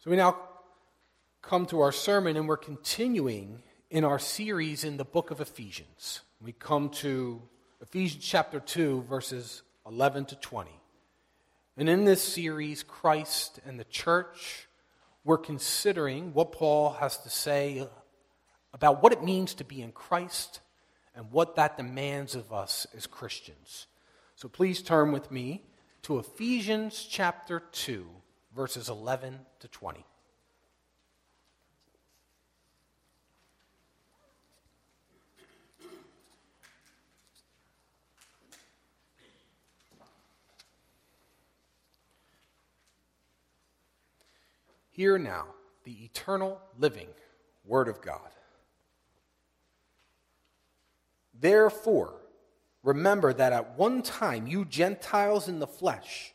So we now come to our sermon, and we're continuing in our series in the book of Ephesians. We come to Ephesians chapter 2, verses 11 to 20. And in this series, Christ and the church, we're considering what Paul has to say about what it means to be in Christ and what that demands of us as Christians. So please turn with me to Ephesians chapter 2 verses 11 to 20. Hear now the eternal living Word of God. Therefore, remember that at one time you Gentiles in the flesh,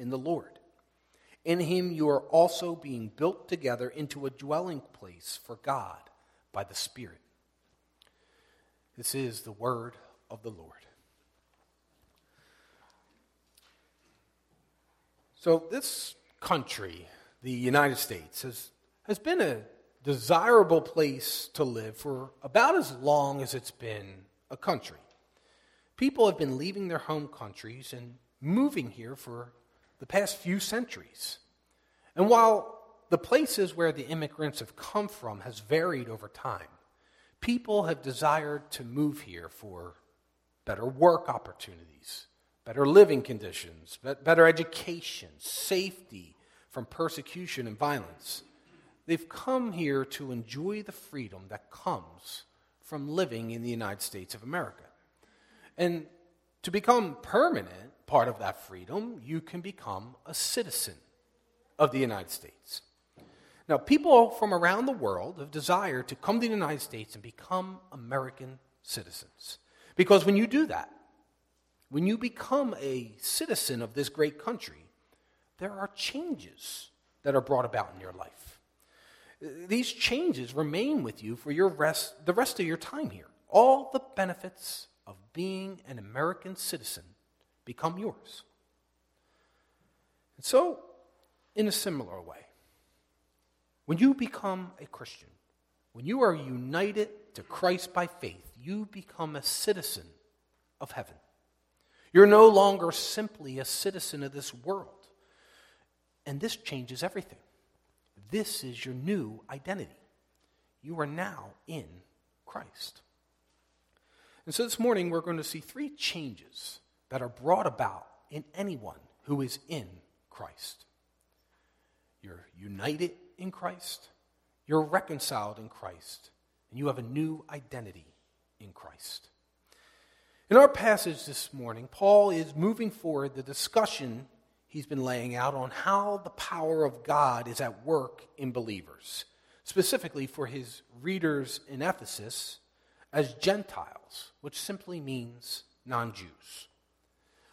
in the Lord. In him you are also being built together into a dwelling place for God by the Spirit. This is the word of the Lord. So, this country, the United States, has, has been a desirable place to live for about as long as it's been a country. People have been leaving their home countries and moving here for the past few centuries. And while the places where the immigrants have come from has varied over time, people have desired to move here for better work opportunities, better living conditions, better education, safety from persecution and violence. They've come here to enjoy the freedom that comes from living in the United States of America. And to become permanent, part of that freedom, you can become a citizen of the United States. Now, people from around the world have desired to come to the United States and become American citizens. Because when you do that, when you become a citizen of this great country, there are changes that are brought about in your life. These changes remain with you for your rest, the rest of your time here. All the benefits of being an American citizen become yours. And so, in a similar way, when you become a Christian, when you are united to Christ by faith, you become a citizen of heaven. You're no longer simply a citizen of this world. And this changes everything. This is your new identity. You are now in Christ. And so this morning we're going to see three changes that are brought about in anyone who is in Christ. You're united in Christ, you're reconciled in Christ, and you have a new identity in Christ. In our passage this morning, Paul is moving forward the discussion he's been laying out on how the power of God is at work in believers, specifically for his readers in Ephesus as Gentiles, which simply means non Jews.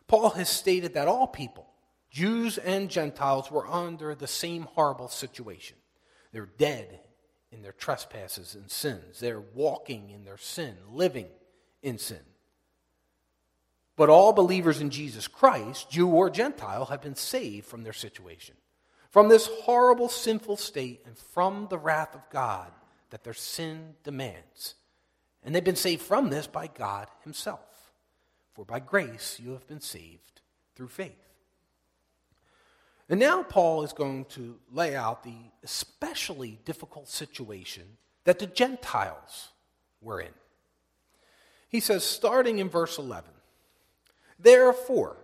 Paul has stated that all people, Jews and Gentiles, were under the same horrible situation. They're dead in their trespasses and sins. They're walking in their sin, living in sin. But all believers in Jesus Christ, Jew or Gentile, have been saved from their situation, from this horrible sinful state, and from the wrath of God that their sin demands. And they've been saved from this by God Himself. For by grace you have been saved through faith. And now Paul is going to lay out the especially difficult situation that the Gentiles were in. He says, starting in verse 11, Therefore,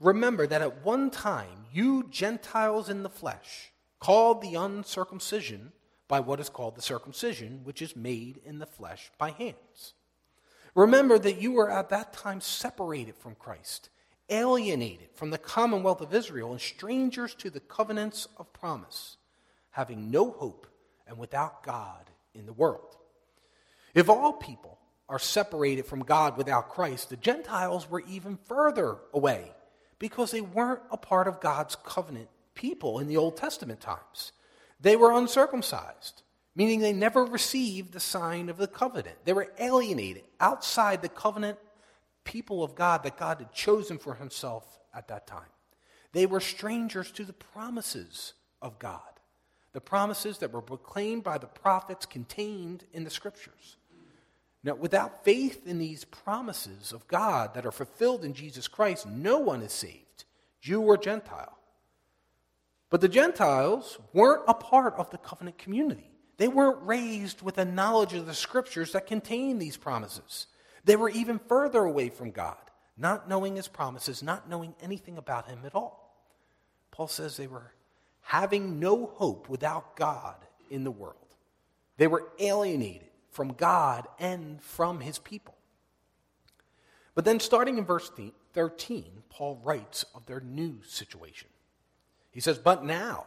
remember that at one time you Gentiles in the flesh, called the uncircumcision by what is called the circumcision, which is made in the flesh by hands. Remember that you were at that time separated from Christ alienated from the commonwealth of Israel and strangers to the covenants of promise, having no hope and without God in the world. If all people are separated from God without Christ, the Gentiles were even further away because they weren't a part of God's covenant people in the Old Testament times. They were uncircumcised, meaning they never received the sign of the covenant. They were alienated outside the covenant people of God that God had chosen for himself at that time. They were strangers to the promises of God, the promises that were proclaimed by the prophets contained in the scriptures. Now, without faith in these promises of God that are fulfilled in Jesus Christ, no one is saved, Jew or Gentile. But the Gentiles weren't a part of the covenant community. They weren't raised with a knowledge of the scriptures that contain these promises. They were even further away from God, not knowing his promises, not knowing anything about him at all. Paul says they were having no hope without God in the world. They were alienated from God and from his people. But then, starting in verse 13, Paul writes of their new situation. He says, But now,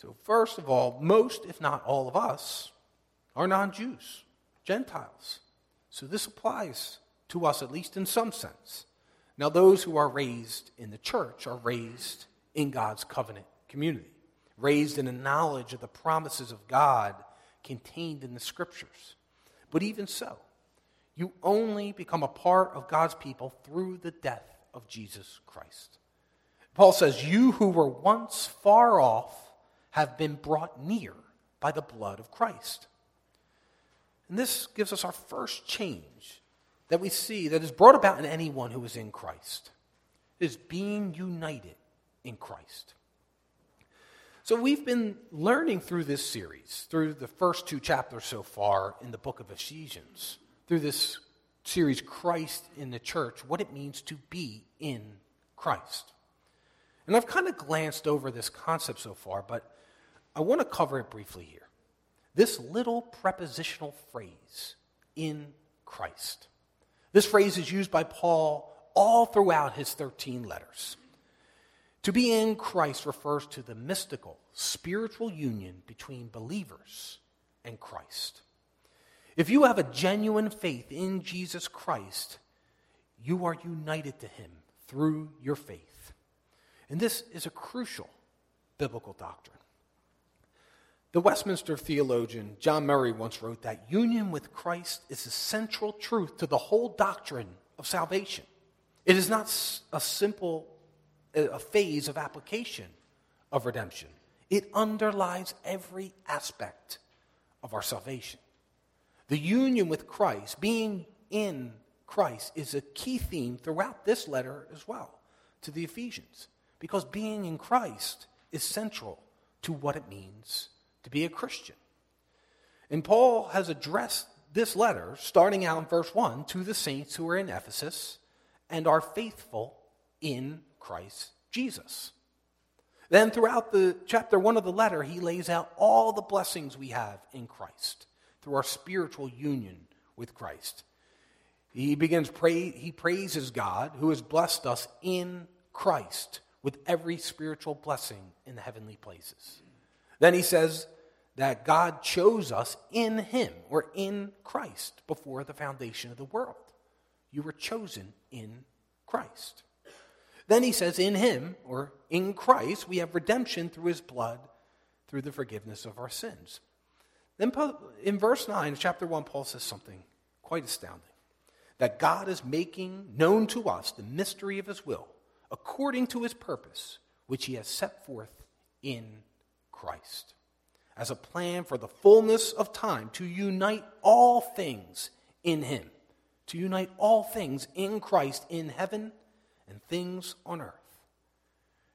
So, first of all, most, if not all of us, are non Jews. Gentiles. So this applies to us, at least in some sense. Now, those who are raised in the church are raised in God's covenant community, raised in a knowledge of the promises of God contained in the scriptures. But even so, you only become a part of God's people through the death of Jesus Christ. Paul says, You who were once far off have been brought near by the blood of Christ. And this gives us our first change that we see that is brought about in anyone who is in Christ is being united in Christ. So we've been learning through this series, through the first two chapters so far in the book of Ephesians, through this series, Christ in the Church, what it means to be in Christ. And I've kind of glanced over this concept so far, but I want to cover it briefly here this little prepositional phrase, in Christ. This phrase is used by Paul all throughout his 13 letters. To be in Christ refers to the mystical, spiritual union between believers and Christ. If you have a genuine faith in Jesus Christ, you are united to him through your faith. And this is a crucial biblical doctrine. The Westminster theologian John Murray once wrote that union with Christ is a central truth to the whole doctrine of salvation. It is not a simple a phase of application of redemption. It underlies every aspect of our salvation. The union with Christ, being in Christ, is a key theme throughout this letter as well to the Ephesians, because being in Christ is central to what it means to be a Christian. And Paul has addressed this letter, starting out in verse 1, to the saints who are in Ephesus and are faithful in Christ Jesus. Then, throughout the chapter 1 of the letter, he lays out all the blessings we have in Christ through our spiritual union with Christ. He begins pray he praises God who has blessed us in Christ with every spiritual blessing in the heavenly places. Then he says that God chose us in him or in Christ before the foundation of the world. You were chosen in Christ. Then he says, in him or in Christ, we have redemption through his blood through the forgiveness of our sins. Then in verse 9, chapter 1, Paul says something quite astounding that God is making known to us the mystery of his will according to his purpose, which he has set forth in Christ, as a plan for the fullness of time to unite all things in him, to unite all things in Christ in heaven and things on earth.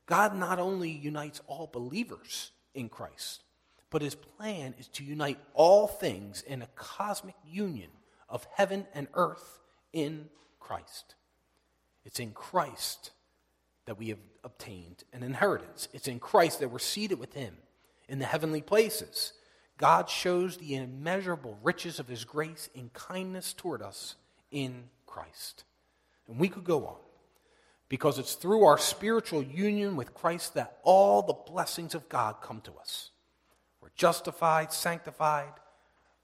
God not only unites all believers in Christ, but his plan is to unite all things in a cosmic union of heaven and earth in Christ. It's in Christ that we have obtained an inheritance. It's in Christ that we're seated with Him in the heavenly places. God shows the immeasurable riches of His grace and kindness toward us in Christ. And we could go on because it's through our spiritual union with Christ that all the blessings of God come to us. We're justified, sanctified,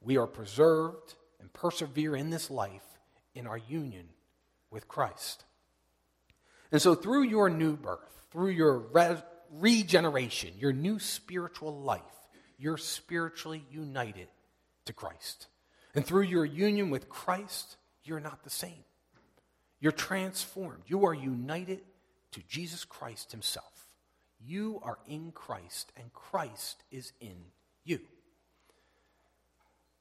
we are preserved, and persevere in this life in our union with Christ. And so, through your new birth, through your re- regeneration, your new spiritual life, you're spiritually united to Christ. And through your union with Christ, you're not the same. You're transformed. You are united to Jesus Christ Himself. You are in Christ, and Christ is in you.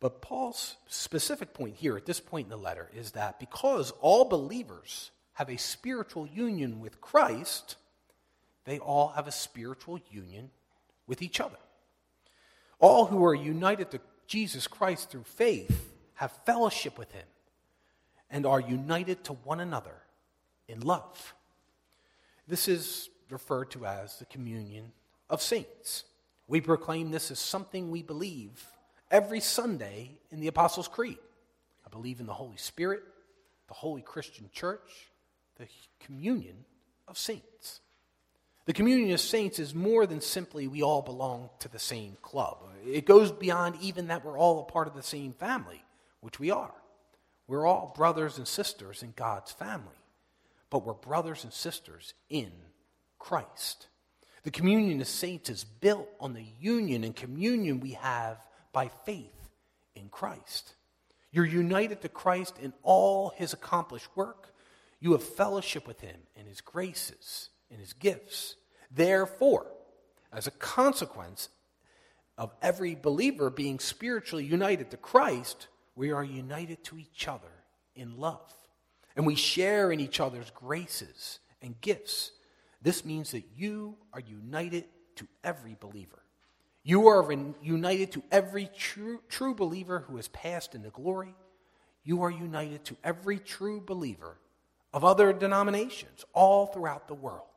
But Paul's specific point here at this point in the letter is that because all believers have a spiritual union with Christ, they all have a spiritual union with each other. All who are united to Jesus Christ through faith have fellowship with him and are united to one another in love. This is referred to as the communion of saints. We proclaim this as something we believe every Sunday in the Apostles' Creed. I believe in the Holy Spirit, the Holy Christian Church, the communion of saints. The communion of saints is more than simply we all belong to the same club. It goes beyond even that we're all a part of the same family, which we are. We're all brothers and sisters in God's family, but we're brothers and sisters in Christ. The communion of saints is built on the union and communion we have by faith in Christ. You're united to Christ in all his accomplished work you have fellowship with him in his graces, in his gifts. Therefore, as a consequence of every believer being spiritually united to Christ, we are united to each other in love. And we share in each other's graces and gifts. This means that you are united to every believer. You are united to every true, true believer who has passed into glory. You are united to every true believer of other denominations all throughout the world.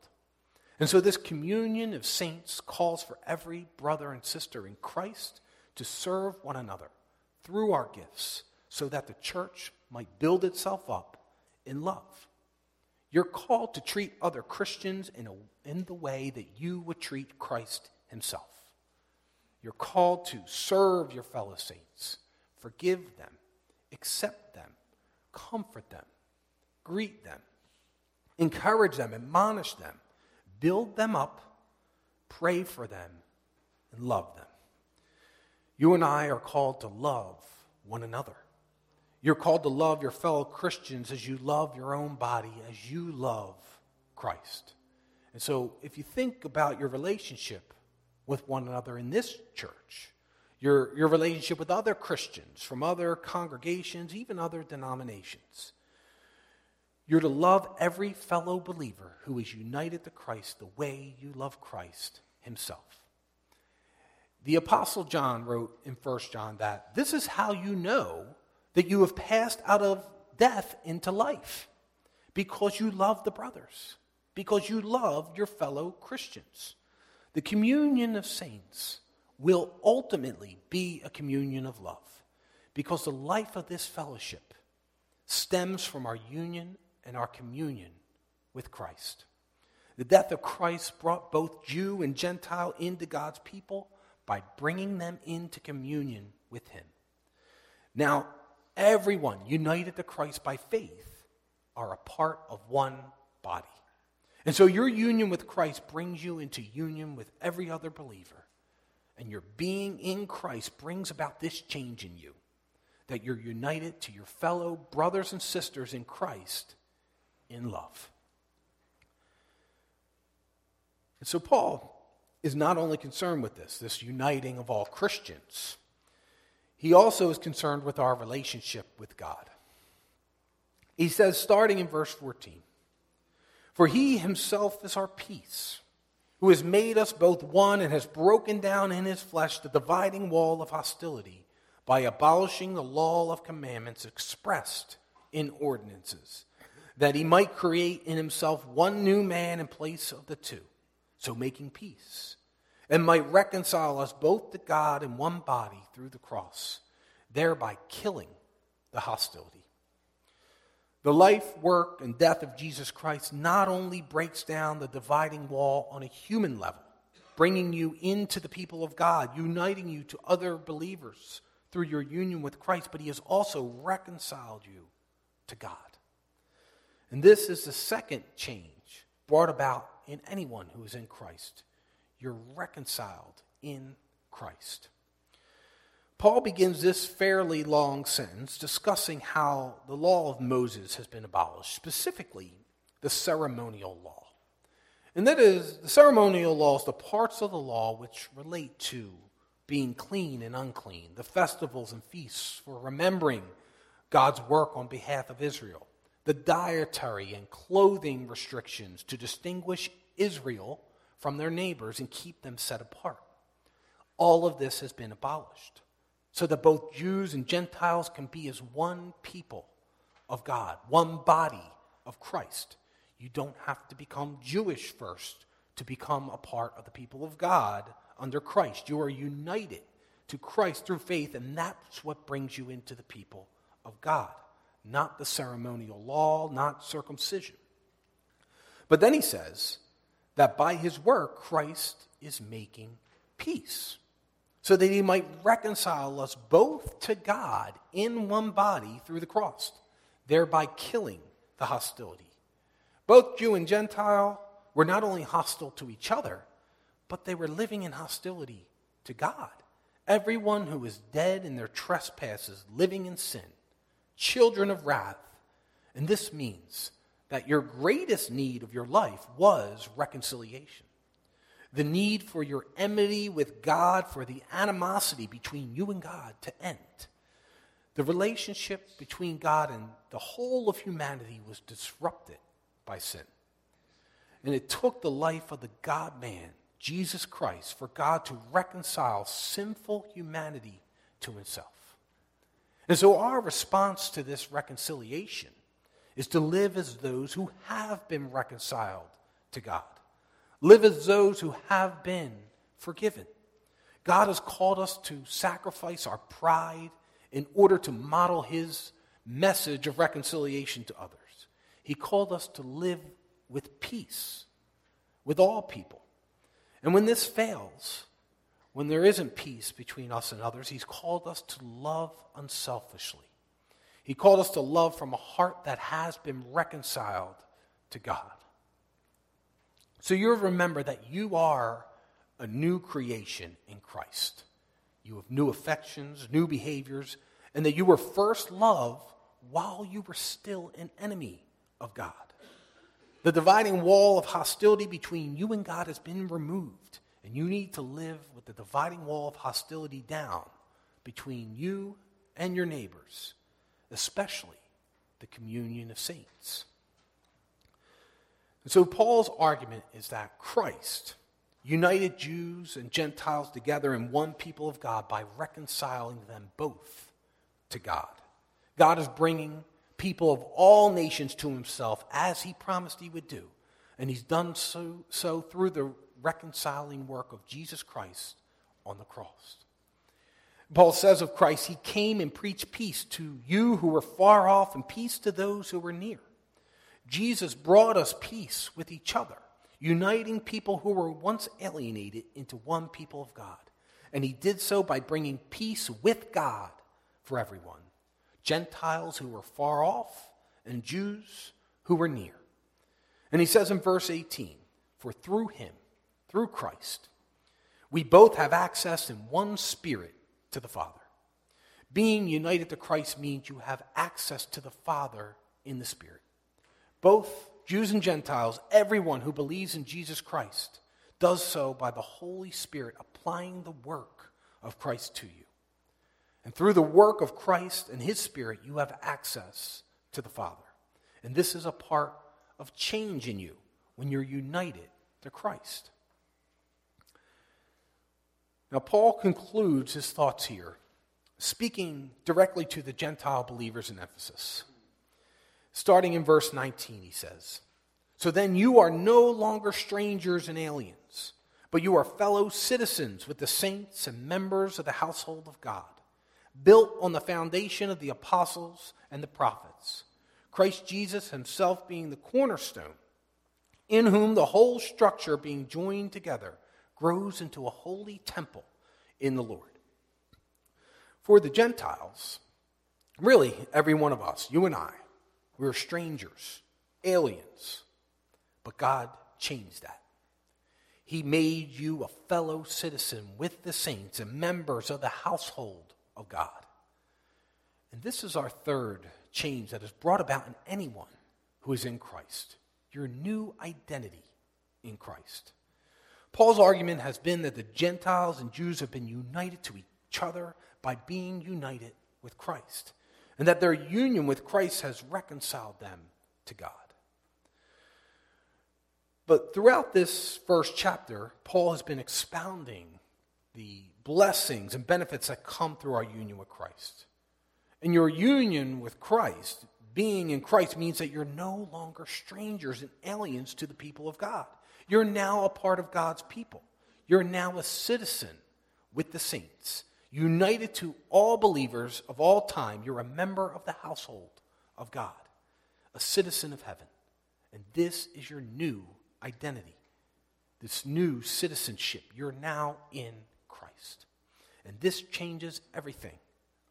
And so, this communion of saints calls for every brother and sister in Christ to serve one another through our gifts so that the church might build itself up in love. You're called to treat other Christians in, a, in the way that you would treat Christ himself. You're called to serve your fellow saints, forgive them, accept them, comfort them, greet them, encourage them, admonish them, build them up, pray for them, and love them. You and I are called to love one another. You're called to love your fellow Christians as you love your own body, as you love Christ. And so, if you think about your relationship with one another in this church, your, your relationship with other Christians from other congregations, even other denominations, you're to love every fellow believer who is united to Christ the way you love Christ himself. The Apostle John wrote in 1 John that this is how you know that you have passed out of death into life because you love the brothers, because you love your fellow Christians. The communion of saints will ultimately be a communion of love because the life of this fellowship stems from our union and our communion with Christ. The death of Christ brought both Jew and Gentile into God's people by bringing them into communion with Him. Now, everyone united to Christ by faith are a part of one body. And so your union with Christ brings you into union with every other believer. And your being in Christ brings about this change in you that you're united to your fellow brothers and sisters in Christ in love. And so Paul is not only concerned with this, this uniting of all Christians, he also is concerned with our relationship with God. He says, starting in verse 14, For he himself is our peace, who has made us both one and has broken down in his flesh the dividing wall of hostility by abolishing the law of commandments expressed in ordinances, that he might create in himself one new man in place of the two, so making peace, and might reconcile us both to God in one body through the cross, thereby killing the hostility. The life, work, and death of Jesus Christ not only breaks down the dividing wall on a human level, bringing you into the people of God, uniting you to other believers through your union with Christ, but He has also reconciled you to God. And this is the second change brought about in anyone who is in Christ. You're reconciled in Christ. Paul begins this fairly long sentence discussing how the law of Moses has been abolished, specifically the ceremonial law. And that is, the ceremonial law is the parts of the law which relate to being clean and unclean, the festivals and feasts for remembering God's work on behalf of Israel, the dietary and clothing restrictions to distinguish Israel from their neighbors and keep them set apart. All of this has been abolished so that both Jews and Gentiles can be as one people of God, one body of Christ. You don't have to become Jewish first to become a part of the people of God under Christ. You are united to Christ through faith, and that's what brings you into the people of God, not the ceremonial law, not circumcision. But then he says that by his work, Christ is making peace so that he might reconcile us both to God in one body through the cross, thereby killing the hostility. Both Jew and Gentile were not only hostile to each other, but they were living in hostility to God. Everyone who was dead in their trespasses, living in sin, children of wrath. And this means that your greatest need of your life was reconciliation the need for your enmity with God, for the animosity between you and God to end. The relationship between God and the whole of humanity was disrupted by sin. And it took the life of the God man, Jesus Christ, for God to reconcile sinful humanity to himself. And so our response to this reconciliation is to live as those who have been reconciled to God. Live as those who have been forgiven. God has called us to sacrifice our pride in order to model his message of reconciliation to others. He called us to live with peace with all people. And when this fails, when there isn't peace between us and others, he's called us to love unselfishly. He called us to love from a heart that has been reconciled to God. So you remember that you are a new creation in Christ. You have new affections, new behaviors, and that you were first loved while you were still an enemy of God. The dividing wall of hostility between you and God has been removed, and you need to live with the dividing wall of hostility down between you and your neighbors, especially the communion of saints. And so Paul's argument is that Christ united Jews and Gentiles together in one people of God by reconciling them both to God. God is bringing people of all nations to himself as he promised he would do. And he's done so, so through the reconciling work of Jesus Christ on the cross. Paul says of Christ, He came and preached peace to you who were far off and peace to those who were near. Jesus brought us peace with each other, uniting people who were once alienated into one people of God. And He did so by bringing peace with God for everyone Gentiles who were far off and Jews who were near. And He says in verse 18, For through Him, through Christ, we both have access in one spirit to the Father. Being united to Christ means you have access to the Father in the Spirit. Both Jews and Gentiles, everyone who believes in Jesus Christ, does so by the Holy Spirit applying the work of Christ to you. And through the work of Christ and His Spirit, you have access to the Father. And this is a part of change in you when you're united to Christ. Now, Paul concludes his thoughts here, speaking directly to the Gentile believers in Ephesus. Starting in verse 19, he says, So then you are no longer strangers and aliens, but you are fellow citizens with the saints and members of the household of God, built on the foundation of the apostles and the prophets, Christ Jesus himself being the cornerstone, in whom the whole structure being joined together grows into a holy temple in the Lord. For the Gentiles, really every one of us, you and I, we are strangers, aliens, but God changed that. He made you a fellow citizen with the saints and members of the household of God. And this is our third change that is brought about in anyone who is in Christ your new identity in Christ. Paul's argument has been that the Gentiles and Jews have been united to each other by being united with Christ, and that their union with Christ has reconciled them to God. But throughout this first chapter, Paul has been expounding the blessings and benefits that come through our union with Christ. And your union with Christ, being in Christ, means that you're no longer strangers and aliens to the people of God. You're now a part of God's people. You're now a citizen with the saints, united to all believers of all time. You're a member of the household of God, a citizen of heaven. And this is your new identity, this new citizenship. You're now in Christ. And this changes everything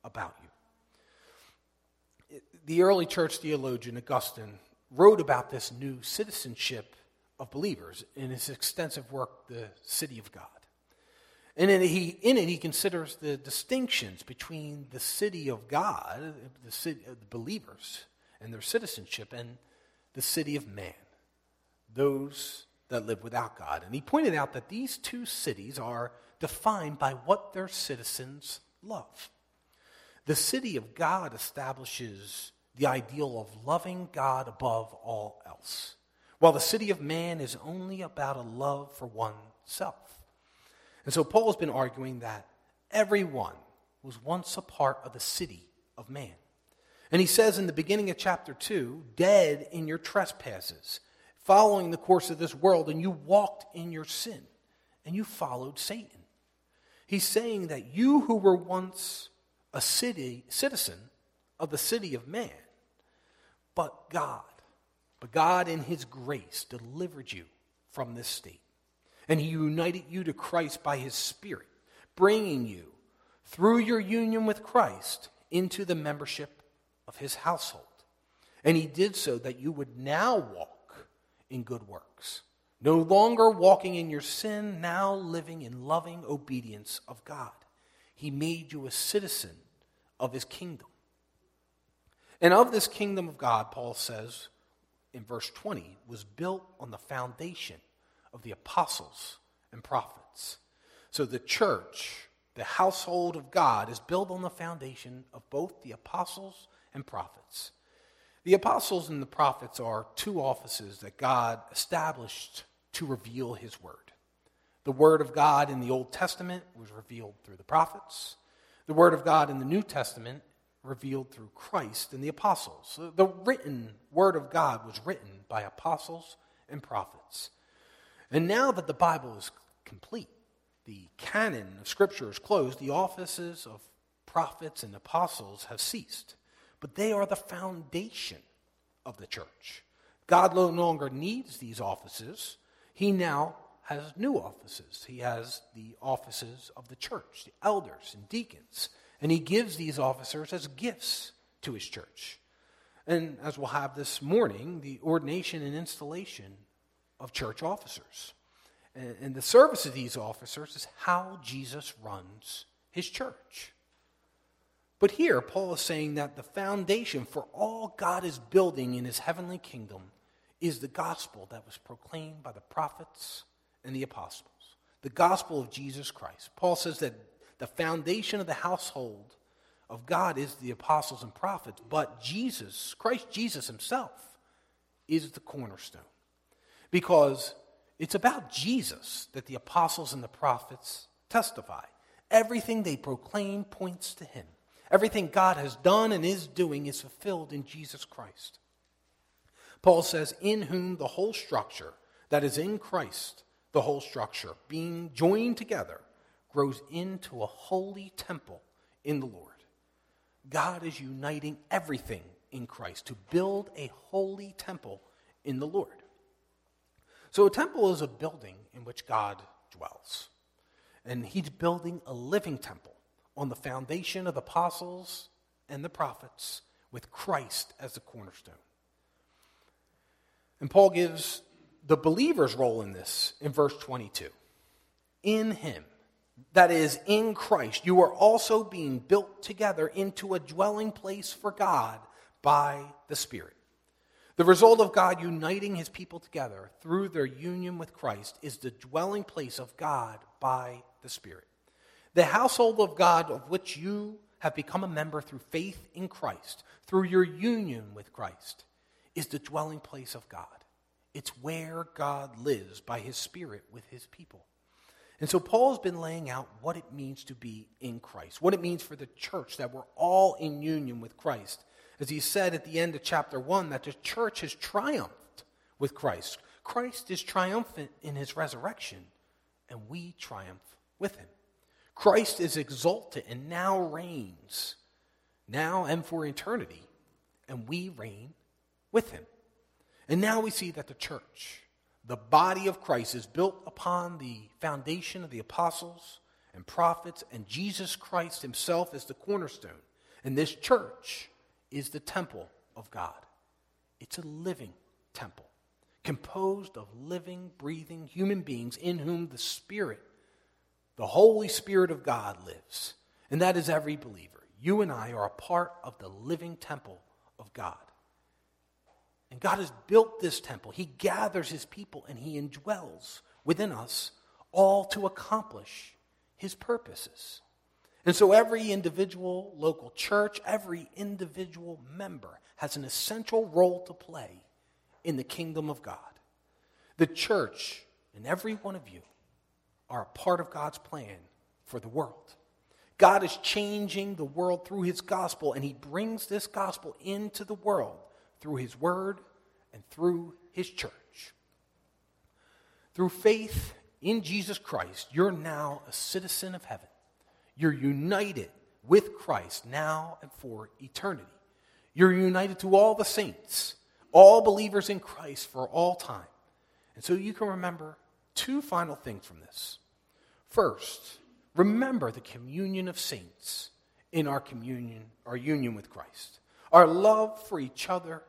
about you. The early church theologian Augustine wrote about this new citizenship of believers in his extensive work, The City of God. And in it, he, in it, he considers the distinctions between the city of God, the, city, uh, the believers, and their citizenship, and the city of man, those that live without God. And he pointed out that these two cities are defined by what their citizens love. The city of God establishes the ideal of loving God above all else while the city of man is only about a love for oneself. And so Paul has been arguing that everyone was once a part of the city of man. And he says in the beginning of chapter 2 dead in your trespasses, following the course of this world, and you walked in your sin, and you followed Satan. He's saying that you who were once a city citizen of the city of man, but God but God, in His grace, delivered you from this state. And He united you to Christ by His Spirit, bringing you, through your union with Christ, into the membership of His household. And He did so that you would now walk in good works. No longer walking in your sin, now living in loving obedience of God. He made you a citizen of His kingdom. And of this kingdom of God, Paul says, in verse 20 was built on the foundation of the apostles and prophets. So the church, the household of God, is built on the foundation of both the apostles and prophets. The apostles and the prophets are two offices that God established to reveal his word. The word of God in the Old Testament was revealed through the prophets. The word of God in the New Testament revealed through Christ and the apostles. The written word of God was written by apostles and prophets. And now that the Bible is complete, the canon of Scripture is closed, the offices of prophets, and apostles have ceased, but they are the foundation of the church. God no longer needs these offices. He now has new offices. He has the offices of the church, the elders and deacons, and he gives these officers as gifts to his church. And as we'll have this morning, the ordination and installation of church officers. And, the service of these officers is how Jesus runs his church. But here, Paul is saying that the foundation for all God is building in his heavenly kingdom is the gospel that was proclaimed by the prophets and the apostles, the gospel of Jesus Christ. Paul says that the foundation of the household of God is the apostles and prophets, but Jesus, Christ Jesus himself, is the cornerstone. Because it's about Jesus that the apostles and the prophets testify. Everything they proclaim points to him. Everything God has done and is doing is fulfilled in Jesus Christ. Paul says, In whom the whole structure that is in Christ, the whole structure, being joined together, grows into a holy temple in the Lord. God is uniting everything in Christ to build a holy temple in the Lord. So, a temple is a building in which God dwells. And he's building a living temple on the foundation of the apostles and the prophets with Christ as the cornerstone. And Paul gives the believer's role in this in verse 22. In him, that is, in Christ, you are also being built together into a dwelling place for God by the Spirit. The result of God uniting his people together through their union with Christ is the dwelling place of God by the Spirit. The household of God of which you have become a member through faith in Christ, through your union with Christ, is the dwelling place of God. It's where God lives by his Spirit with his people. And so Paul's been laying out what it means to be in Christ, what it means for the church that we're all in union with Christ. As he said at the end of chapter 1, that the church has triumphed with Christ. Christ is triumphant in his resurrection, and we triumph with him. Christ is exalted and now reigns, now and for eternity, and we reign with him. And now we see that the church, the body of Christ, is built upon the foundation of the apostles and prophets, and Jesus Christ himself is the cornerstone. And this church is the temple of God. It's a living temple, composed of living, breathing human beings in whom the Spirit, the Holy Spirit of God, lives. And that is every believer. You and I are a part of the living temple of God. And God has built this temple. He gathers his people and he indwells within us all to accomplish his purposes. And so every individual local church, every individual member has an essential role to play in the kingdom of God. The church and every one of you are a part of God's plan for the world. God is changing the world through his gospel, and he brings this gospel into the world through his word and through his church. Through faith in Jesus Christ, you're now a citizen of heaven. You're united with Christ now and for eternity. You're united to all the saints, all believers in Christ for all time. And so you can remember two final things from this. First, remember the communion of saints in our communion, our union with Christ. Our love for each other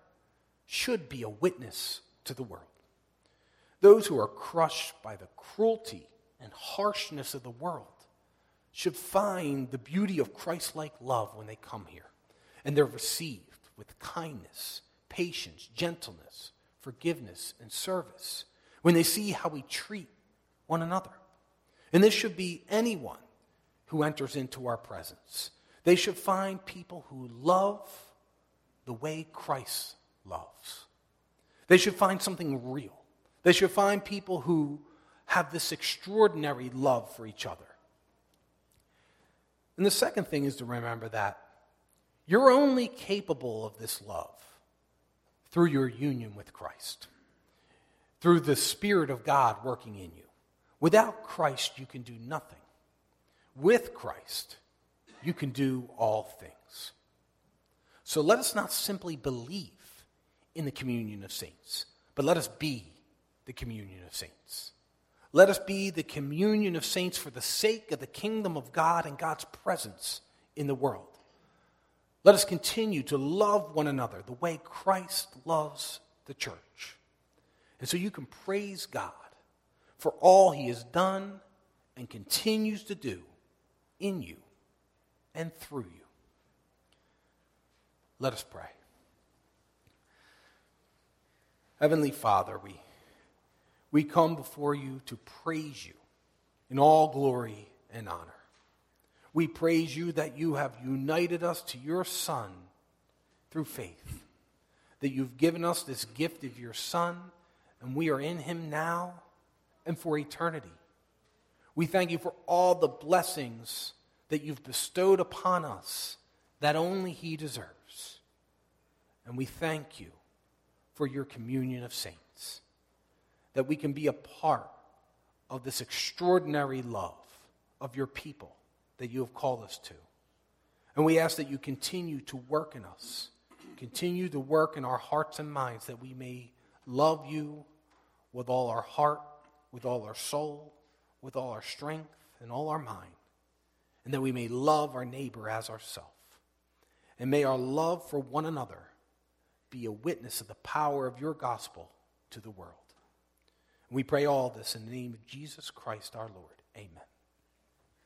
should be a witness to the world. Those who are crushed by the cruelty and harshness of the world should find the beauty of Christ like love when they come here. And they're received with kindness, patience, gentleness, forgiveness, and service when they see how we treat one another. And this should be anyone who enters into our presence. They should find people who love the way Christ loves. They should find something real. They should find people who have this extraordinary love for each other. And the second thing is to remember that you're only capable of this love through your union with Christ, through the Spirit of God working in you. Without Christ, you can do nothing. With Christ, you can do all things. So let us not simply believe in the communion of saints, but let us be the communion of saints. Let us be the communion of saints for the sake of the kingdom of God and God's presence in the world. Let us continue to love one another the way Christ loves the church. And so you can praise God for all he has done and continues to do in you and through you. Let us pray. Heavenly Father, we, we come before you to praise you in all glory and honor. We praise you that you have united us to your Son through faith, that you've given us this gift of your Son, and we are in him now and for eternity. We thank you for all the blessings that you've bestowed upon us that only He deserves. And we thank you for your communion of saints, that we can be a part of this extraordinary love of your people that you have called us to. And we ask that you continue to work in us, continue to work in our hearts and minds, that we may love you with all our heart, with all our soul, with all our strength, and all our mind and that we may love our neighbor as ourselves. And may our love for one another be a witness of the power of your gospel to the world. We pray all this in the name of Jesus Christ our Lord. Amen.